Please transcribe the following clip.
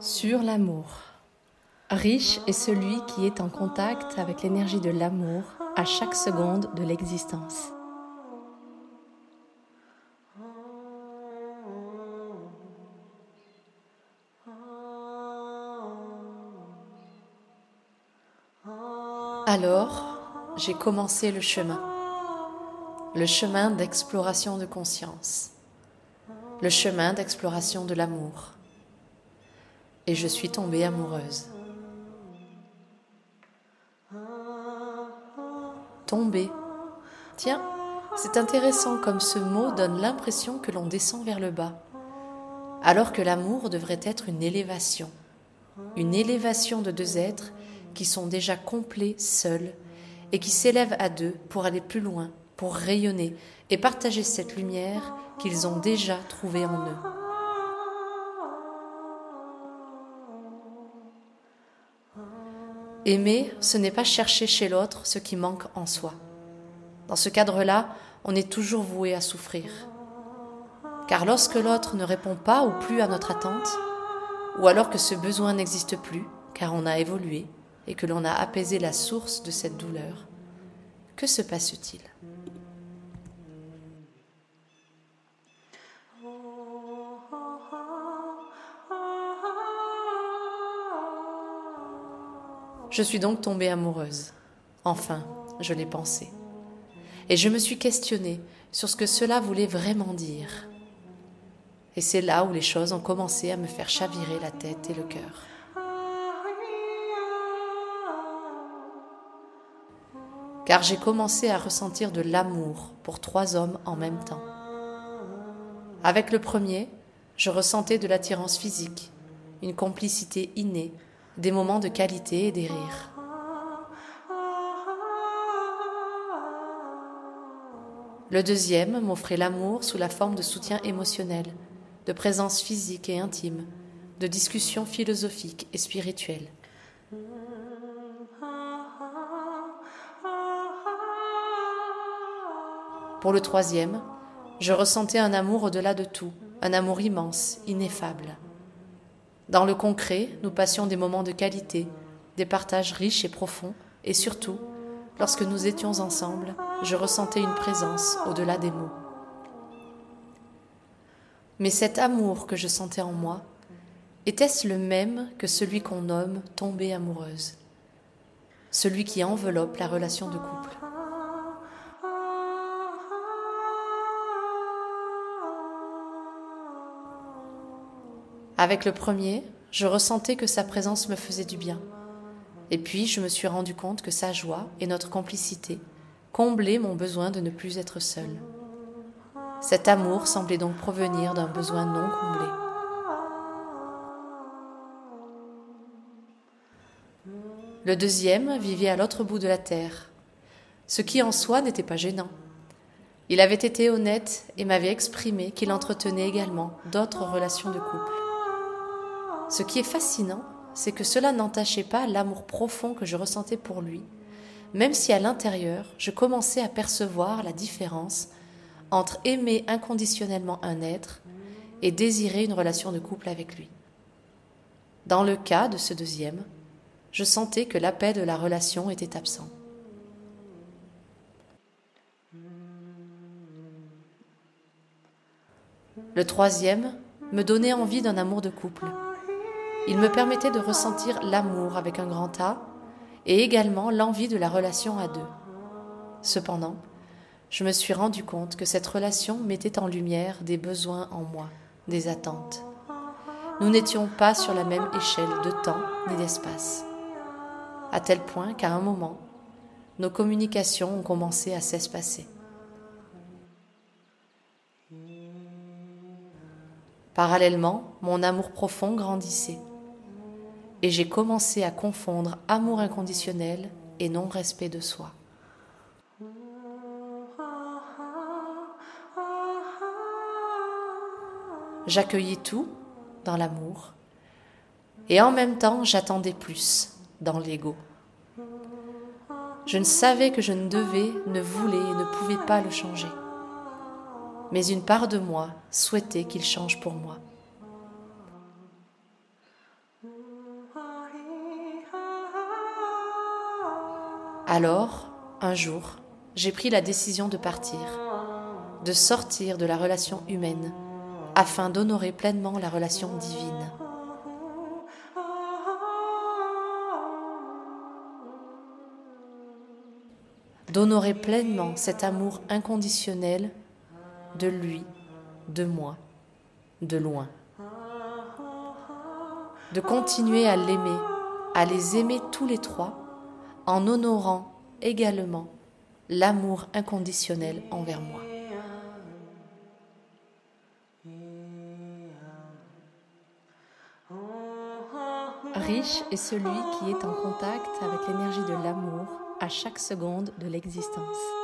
Sur l'amour. Riche est celui qui est en contact avec l'énergie de l'amour à chaque seconde de l'existence. Alors, j'ai commencé le chemin, le chemin d'exploration de conscience, le chemin d'exploration de l'amour. Et je suis tombée amoureuse. Tomber. Tiens, c'est intéressant comme ce mot donne l'impression que l'on descend vers le bas, alors que l'amour devrait être une élévation, une élévation de deux êtres qui sont déjà complets seuls et qui s'élèvent à deux pour aller plus loin, pour rayonner et partager cette lumière qu'ils ont déjà trouvée en eux. Aimer, ce n'est pas chercher chez l'autre ce qui manque en soi. Dans ce cadre-là, on est toujours voué à souffrir. Car lorsque l'autre ne répond pas ou plus à notre attente, ou alors que ce besoin n'existe plus, car on a évolué, et que l'on a apaisé la source de cette douleur, que se passe-t-il? Je suis donc tombée amoureuse. Enfin, je l'ai pensé. Et je me suis questionnée sur ce que cela voulait vraiment dire. Et c'est là où les choses ont commencé à me faire chavirer la tête et le cœur. car j'ai commencé à ressentir de l'amour pour trois hommes en même temps. Avec le premier, je ressentais de l'attirance physique, une complicité innée, des moments de qualité et des rires. Le deuxième m'offrait l'amour sous la forme de soutien émotionnel, de présence physique et intime, de discussions philosophiques et spirituelles. Pour le troisième, je ressentais un amour au-delà de tout, un amour immense, ineffable. Dans le concret, nous passions des moments de qualité, des partages riches et profonds, et surtout, lorsque nous étions ensemble, je ressentais une présence au-delà des mots. Mais cet amour que je sentais en moi, était-ce le même que celui qu'on nomme tomber amoureuse? Celui qui enveloppe la relation de couple Avec le premier, je ressentais que sa présence me faisait du bien. Et puis je me suis rendu compte que sa joie et notre complicité comblaient mon besoin de ne plus être seule. Cet amour semblait donc provenir d'un besoin non comblé. Le deuxième vivait à l'autre bout de la terre, ce qui en soi n'était pas gênant. Il avait été honnête et m'avait exprimé qu'il entretenait également d'autres relations de couple. Ce qui est fascinant, c'est que cela n'entachait pas l'amour profond que je ressentais pour lui, même si à l'intérieur, je commençais à percevoir la différence entre aimer inconditionnellement un être et désirer une relation de couple avec lui. Dans le cas de ce deuxième, je sentais que la paix de la relation était absent. Le troisième me donnait envie d'un amour de couple. Il me permettait de ressentir l'amour avec un grand A et également l'envie de la relation à deux. Cependant, je me suis rendu compte que cette relation mettait en lumière des besoins en moi, des attentes. Nous n'étions pas sur la même échelle de temps ni d'espace. À tel point qu'à un moment, nos communications ont commencé à s'espacer. Parallèlement, mon amour profond grandissait et j'ai commencé à confondre amour inconditionnel et non-respect de soi. J'accueillais tout dans l'amour et en même temps j'attendais plus dans l'ego. Je ne savais que je ne devais, ne voulais et ne pouvais pas le changer. Mais une part de moi souhaitait qu'il change pour moi. Alors, un jour, j'ai pris la décision de partir, de sortir de la relation humaine, afin d'honorer pleinement la relation divine. D'honorer pleinement cet amour inconditionnel de lui, de moi, de loin. De continuer à l'aimer, à les aimer tous les trois, en honorant également l'amour inconditionnel envers moi. Riche est celui qui est en contact avec l'énergie de l'amour à chaque seconde de l'existence.